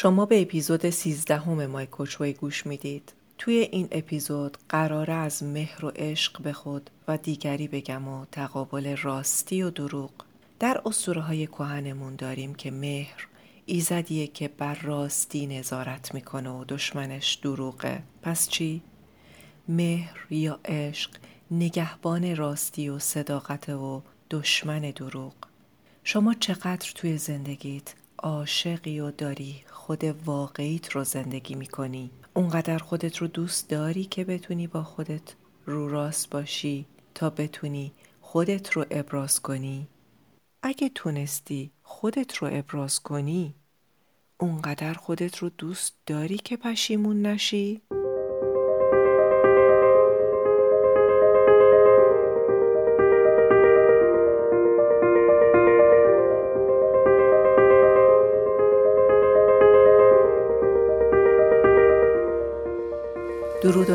شما به اپیزود 13 همه مای کوچوی گوش می‌دید. توی این اپیزود قراره از مهر و عشق به خود و دیگری بگم و تقابل راستی و دروغ. در اسطوره های کهنمون داریم که مهر ایزدیه که بر راستی نظارت می‌کنه و دشمنش دروغه. پس چی؟ مهر یا عشق نگهبان راستی و صداقت و دشمن دروغ. شما چقدر توی زندگیت عاشقی و داری خود واقعیت رو زندگی می‌کنی اونقدر خودت رو دوست داری که بتونی با خودت رو راست باشی تا بتونی خودت رو ابراز کنی اگه تونستی خودت رو ابراز کنی اونقدر خودت رو دوست داری که پشیمون نشی؟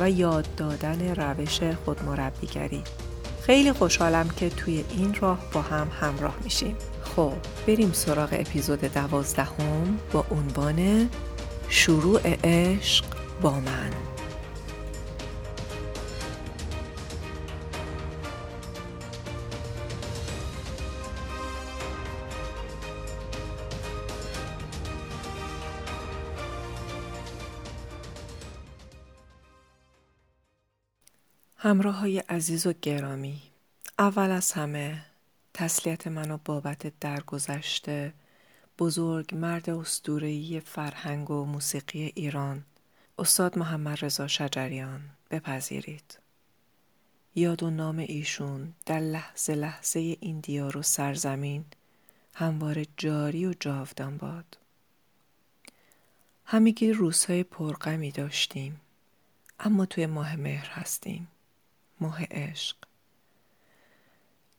و یاد دادن روش خودمربیگری. خیلی خوشحالم که توی این راه با هم همراه میشیم. خب بریم سراغ اپیزود دوازدهم با عنوان شروع عشق با من. همراه های عزیز و گرامی اول از همه تسلیت منو بابت درگذشته بزرگ مرد استورهی فرهنگ و موسیقی ایران استاد محمد رضا شجریان بپذیرید. یاد و نام ایشون در لحظه لحظه این دیار و سرزمین همواره جاری و جاودان باد. همگی روزهای پرغمی داشتیم اما توی ماه مهر هستیم. ماه عشق.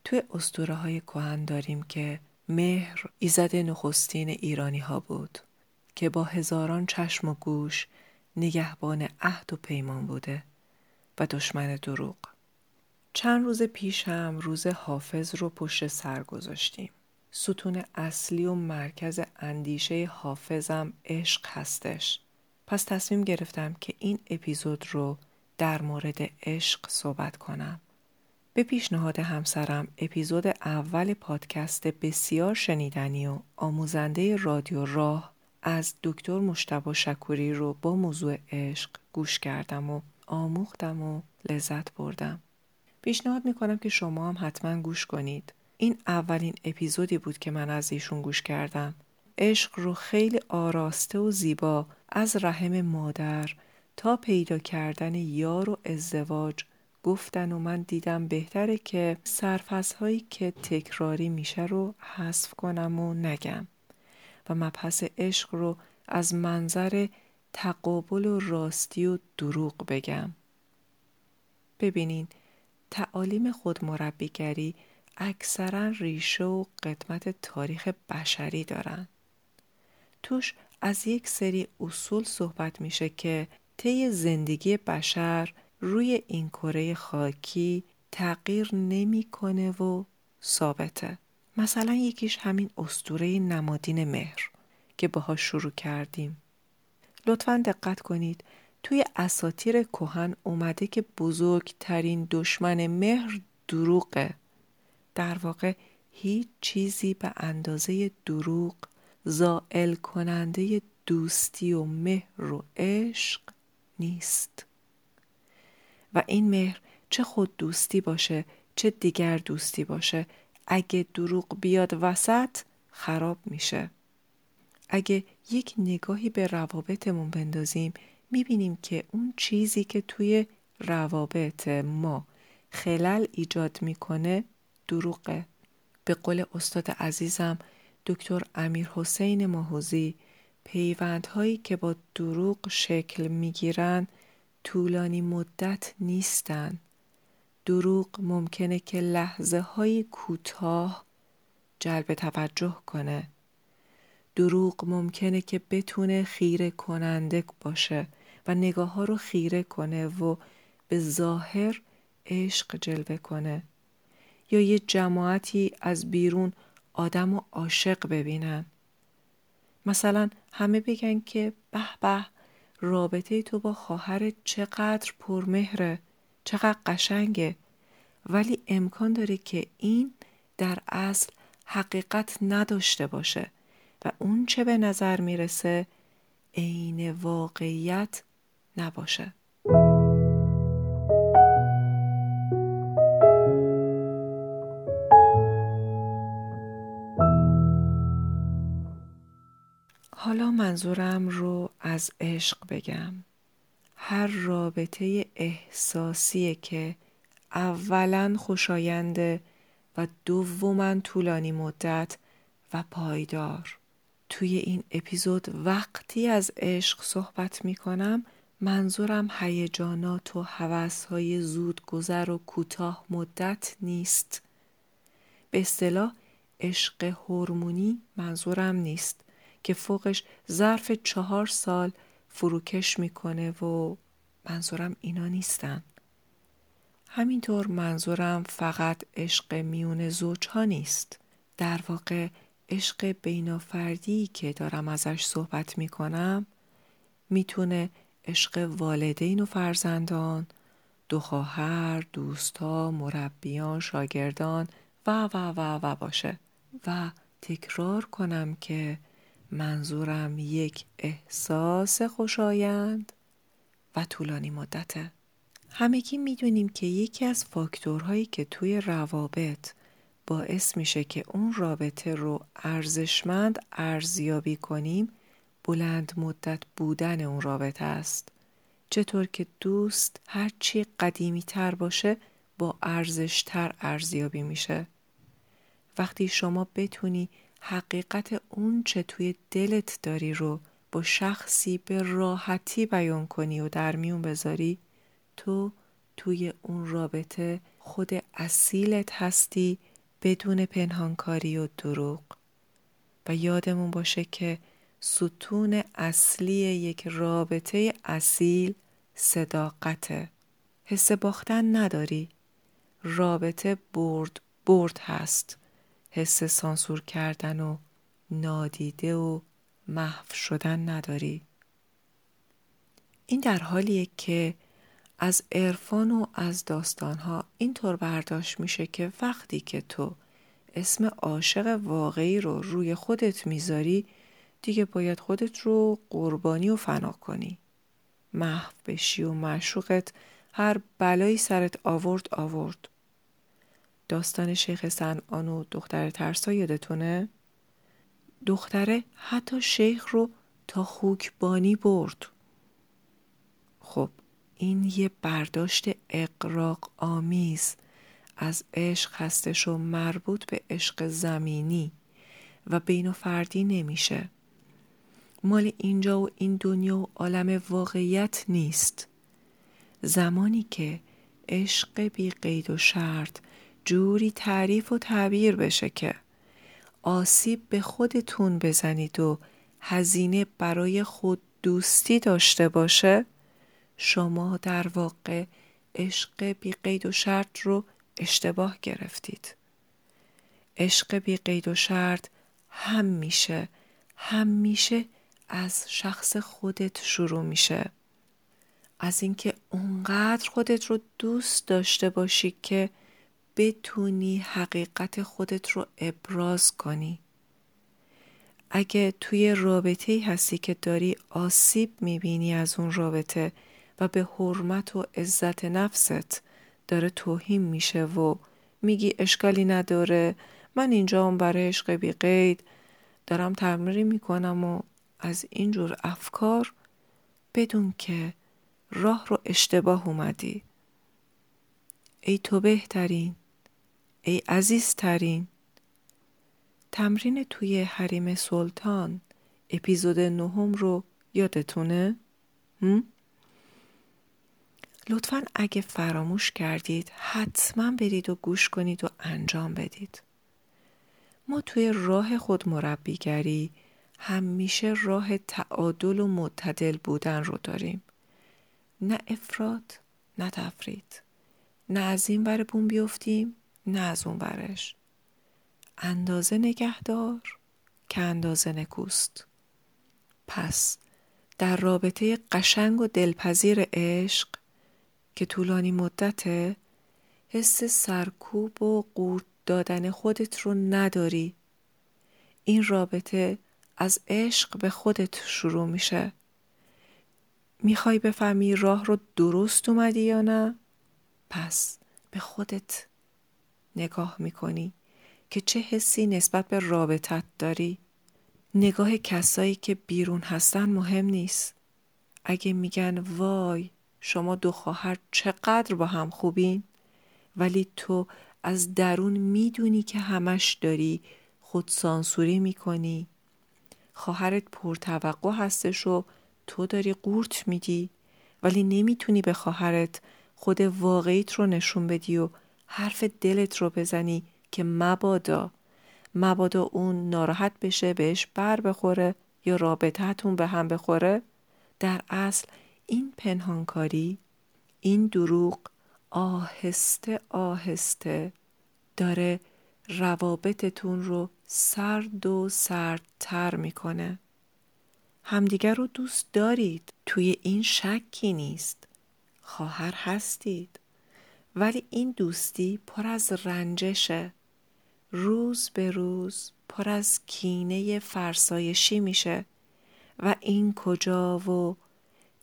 توی اسطوره های کهن داریم که مهر ایزد نخستین ایرانی ها بود که با هزاران چشم و گوش نگهبان عهد و پیمان بوده و دشمن دروغ. چند روز پیش هم روز حافظ رو پشت سر گذاشتیم. ستون اصلی و مرکز اندیشه حافظم عشق هستش. پس تصمیم گرفتم که این اپیزود رو در مورد عشق صحبت کنم. به پیشنهاد همسرم اپیزود اول پادکست بسیار شنیدنی و آموزنده رادیو راه از دکتر مشتبا شکوری رو با موضوع عشق گوش کردم و آموختم و لذت بردم. پیشنهاد می‌کنم که شما هم حتما گوش کنید. این اولین اپیزودی بود که من از ایشون گوش کردم. عشق رو خیلی آراسته و زیبا از رحم مادر تا پیدا کردن یار و ازدواج گفتن و من دیدم بهتره که هایی که تکراری میشه رو حذف کنم و نگم و مبحث عشق رو از منظر تقابل و راستی و دروغ بگم. ببینین تعالیم خود مربیگری اکثرا ریشه و قدمت تاریخ بشری دارن. توش از یک سری اصول صحبت میشه که طی زندگی بشر روی این کره خاکی تغییر نمی‌کنه و ثابته. مثلا یکیش همین استوره نمادین مهر که باهاش شروع کردیم. لطفا دقت کنید توی اساتیر کهن اومده که بزرگترین دشمن مهر دروغه. در واقع هیچ چیزی به اندازه دروغ زائل کننده دوستی و مهر و عشق نیست. و این مهر چه خود دوستی باشه چه دیگر دوستی باشه. اگه دروغ بیاد وسط خراب میشه. اگه یک نگاهی به روابطمون بندازیم می‌بینیم که اون چیزی که توی روابط ما خلل ایجاد می‌کنه دروغه. به قول استاد عزیزم دکتر امیر حسین ماهوزی پیوندهایی که با دروغ شکل می‌گیرن طولانی مدت نیستن. دروغ ممکنه که لحظه های کوتاه جلب توجه کنه. دروغ ممکنه که بتونه خیره کننده باشه و نگاه ها رو خیره کنه و به ظاهر عشق جلوه کنه. یا یه جماعتی از بیرون آدم و عاشق ببینن. مثلا همه بگن که به به رابطه تو با خواهر چقدر پرمهره چقدر قشنگه. ولی امکان داره که این در اصل حقیقت نداشته باشه و اون چه به نظر می‌رسه عین واقعیت نباشه. منظورم رو از عشق بگم. هر رابطه احساسیه که اولا خوشاینده و دوما طولانی مدت و پایدار. توی این اپیزود وقتی از عشق صحبت می کنم منظورم هیجانات و حوثهای زود گذر و کوتاه مدت نیست. به اصطلاح عشق هورمونی منظورم نیست. که فوقش ظرف چهار سال فروکش می‌کنه و منظورم اینا نیستن. همینطور منظورم فقط عشق میون زوج ها نیست. در واقع عشق بینافردی که دارم ازش صحبت می‌کنم می‌تونه عشق والدین و فرزندان دو خواهر، دوستا، مربیان، شاگردان و و و و باشه. و تکرار کنم که منظورم یک احساس خوشایند و طولانی مدته همگی می‌دونیم که یکی از فاکتورهایی که توی روابط باعث میشه که اون رابطه رو ارزشمند ارزیابی کنیم بلند مدت بودن اون رابطه است. چطور که دوست هرچی قدیمی تر باشه با ارزش تر ارزیابی میشه. وقتی شما بتونی حقیقت اون چه توی دلت داری رو با شخصی به راحتی بیان کنی و در میون بذاری تو توی اون رابطه خود اصیلت هستی بدون پنهانکاری و دروغ. و یادمون باشه که ستون اصلی یک رابطه اصیل صداقته. حس باختن نداری. رابطه برد برد هست. حس سانسور کردن و نادیده و محو شدن نداری. این در حالیه که از عرفان و از داستانها اینطور برداشت میشه که وقتی که تو اسم عاشق واقعی رو روی خودت می‌ذاری دیگه باید خودت رو قربانی و فنا کنی. محو بشی و معشوقت هر بلایی سرت آورد آورد. داستان شیخ سنعان و دختر ترسا یادتونه؟ دختره حتی شیخ رو تا خوکبانی برد. خب این یه برداشت اقراق آمیز. از عشق هستش و مربوط به عشق زمینی و بین و فردی نمیشه. مال اینجا و این دنیا و عالم واقعیت نیست. زمانی که عشق بی قید و شرط جوری تعریف و تعبیر بشه که آسیب به خودتون بزنید و هزینه برای خود دوستی داشته باشه شما در واقع عشق بی قید و شرط رو اشتباه گرفتید. عشق بی قید و شرط هم میشه هم میشه از شخص خودت شروع میشه. از اینکه اونقدر خودت رو دوست داشته باشی که بتونی حقیقت خودت رو ابراز کنی. اگه توی رابطه هستی که داری آسیب می‌بینی از اون رابطه و به حرمت و عزت نفست داره توهین میشه و میگی اشکالی نداره من اینجا هم برای عشق بی قید دارم تمرین می‌کنم و از اینجور افکار بدون که راه رو اشتباه اومدی. ای تو بهترین. ای عزیزترین تمرین توی حریم سلطان اپیزود نهم رو یادتونه؟ لطفا اگه فراموش کردید حتما برید و گوش کنید و انجام بدید. ما توی راه خود مربیگری همیشه راه تعادل و معتدل بودن رو داریم. نه افراد نه تفرید. نه از این بر بوم بیفتیم نه از اون برش. اندازه نگهدار که اندازه نکوست. پس در رابطه قشنگ و دلپذیر عشق که طولانی مدته حس سرکوب و قورت دادن خودت رو نداری این رابطه از عشق به خودت شروع میشه می‌خوای بفهمی راه رو درست اومدی یا نه؟ پس به خودت نگاه می‌کنی که چه حسی نسبت به رابطت داری. نگاه کسایی که بیرون هستن مهم نیست. اگه میگن وای شما دو خواهر چقدر با هم خوبین؟ ولی تو از درون می‌دونی که همش داری خود سانسوری می‌کنی. خواهرت پرتوقع هستش و تو داری قورت میدی. ولی نمی‌تونی به خواهرت خود واقعیت رو نشون بدی و حرف دلت رو بزنی که مبادا مبادا اون ناراحت بشه بهش بر بخوره یا رابطهتون به هم بخوره. در اصل این پنهانکاری این دروغ آهسته آهسته داره روابطتون رو سرد و سردتر می‌کنه. همدیگر رو دوست دارید توی این شکی نیست. خواهر هستید. ولی این دوستی پر از رنجشه. روز به روز پر از کینه فرسایشی میشه. و این کجا و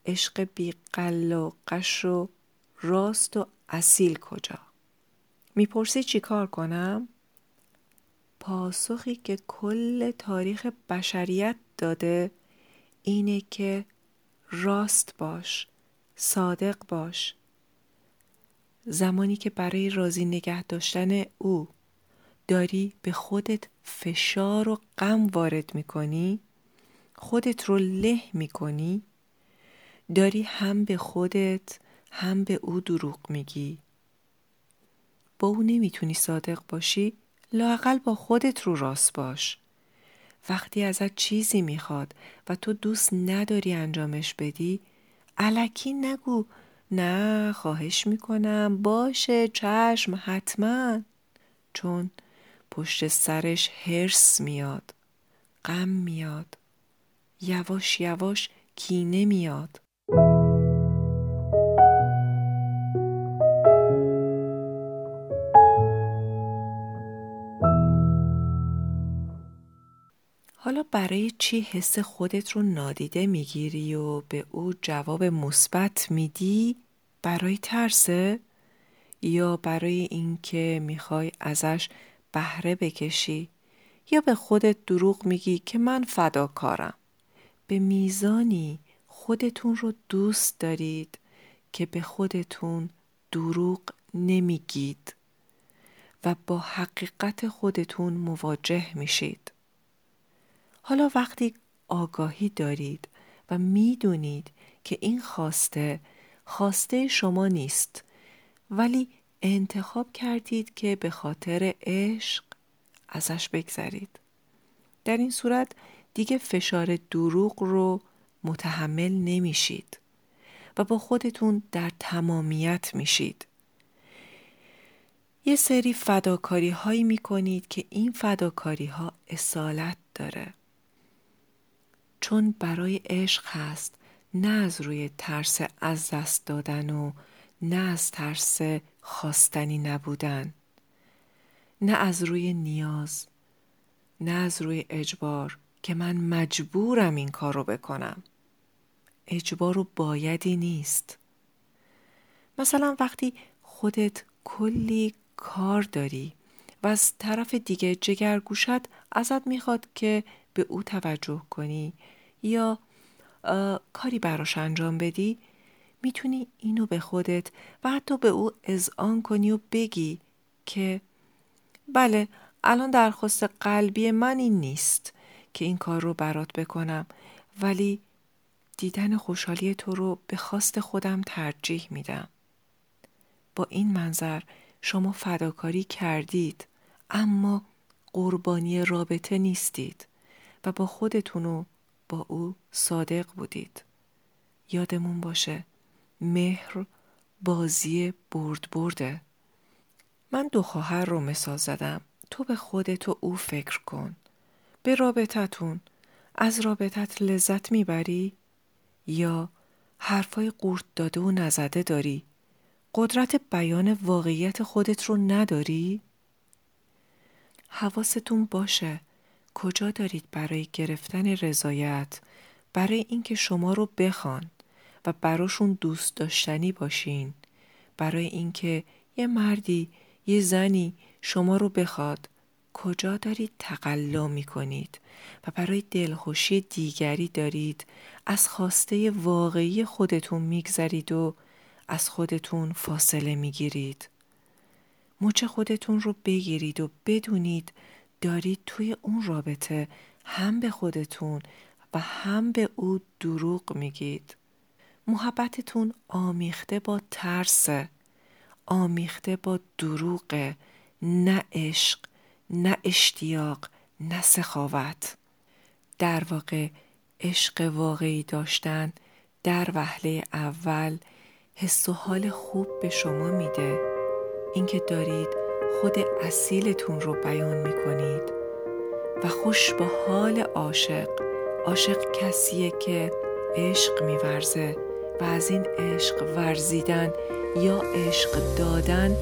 عشق بیقل و قش و راست و اصیل کجا؟ می‌پرسی چی کار کنم؟ پاسخی که کل تاریخ بشریت داده اینه که راست باش صادق باش. زمانی که برای راضی نگه داشتن او داری به خودت فشار و غم وارد می‌کنی خودت رو له می‌کنی داری هم به خودت هم به او دروغ میگی. با او نمی‌تونی صادق باشی لاقل با خودت رو راست باش. وقتی ازت چیزی می‌خواد و تو دوست نداری انجامش بدی علکی نگو نه خواهش می‌کنم. باشه چشم حتما. چون پشت سرش هرس میاد غم میاد. یواش یواش کینه میاد. برای چی حس خودت رو نادیده می‌گیری و به او جواب مثبت میدی برای ترسه یا برای اینکه می‌خوای ازش بهره بکشی؟ یا به خودت دروغ میگی که من فداکارم؟ به میزانی خودتون رو دوست دارید که به خودتون دروغ نمیگید و با حقیقت خودتون مواجه میشید. حالا وقتی آگاهی دارید و می‌دونید که این خواسته خواسته شما نیست ولی انتخاب کردید که به خاطر عشق ازش بگذرید. در این صورت دیگه فشار دروغ رو متحمل نمیشید و با خودتون در تمامیت میشید. یه سری فداکاری هایی می کنید که این فداکاری ها اصالت داره. چون برای عشق هست نه از روی ترس از دست دادن و نه از ترس خواستنی نبودن. نه از روی نیاز نه از روی اجبار که من مجبورم این کار رو بکنم. اجبار و بایدی نیست. مثلا وقتی خودت کلی کار داری و از طرف دیگه جگرگوشت ازت می‌خواد که به او توجه کنی یا کاری براش انجام بدی می‌تونی اینو به خودت و حتی به او اذعان کنی و بگی که بله الان درخواست قلبی من این نیست که این کار رو برات بکنم ولی دیدن خوشحالی تو رو به خواست خودم ترجیح میدم. با این منظر شما فداکاری کردید اما قربانی رابطه نیستید و با خودتون و او صادق بودید. یادمون باشه مهر بازی برد برده. من دو خواهر رو مثال زدم. تو به خودت و او فکر کن. به رابطتون از رابطت لذت می‌بری؟ یا حرفای قورت داده و نزده داری؟ قدرت بیان واقعیت خودت رو نداری؟ حواستون باشه کجا دارید برای گرفتن رضایت برای اینکه شما رو بخوان و براشون دوست داشتنی باشین برای اینکه یه مردی یه زنی شما رو بخواد کجا دارید تقلا می کنید و برای دلخوشی دیگری دارید از خواسته واقعی خودتون میگذرید و از خودتون فاصله می‌گیرید. مچ خودتون رو بگیرید و بدونید دارید توی اون رابطه هم به خودتون و هم به او دروغ میگید. محبتتون آمیخته با ترس آمیخته با دروغ نه عشق نه اشتیاق نه سخاوت. در واقع عشق واقعی داشتن در وهله اول حس و حال خوب به شما میده. اینکه دارید خود اصیلتون رو بیان می‌کنید و خوش با حال عاشق عاشق کسیه که عشق میورزه و از این عشق ورزیدن یا عشق دادن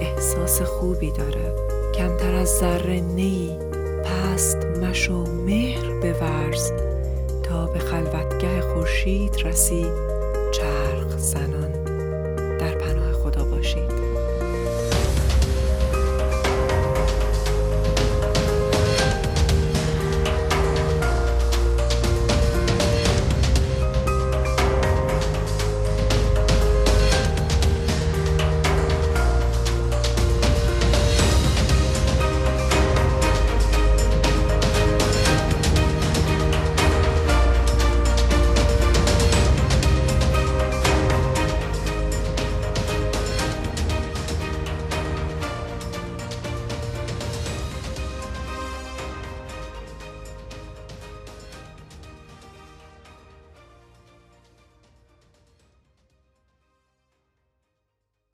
احساس خوبی داره. کمتر از ذره نی پست مشو مهر ورز تا به خلوتگه خورشید رسی چرخ زنان. در پناه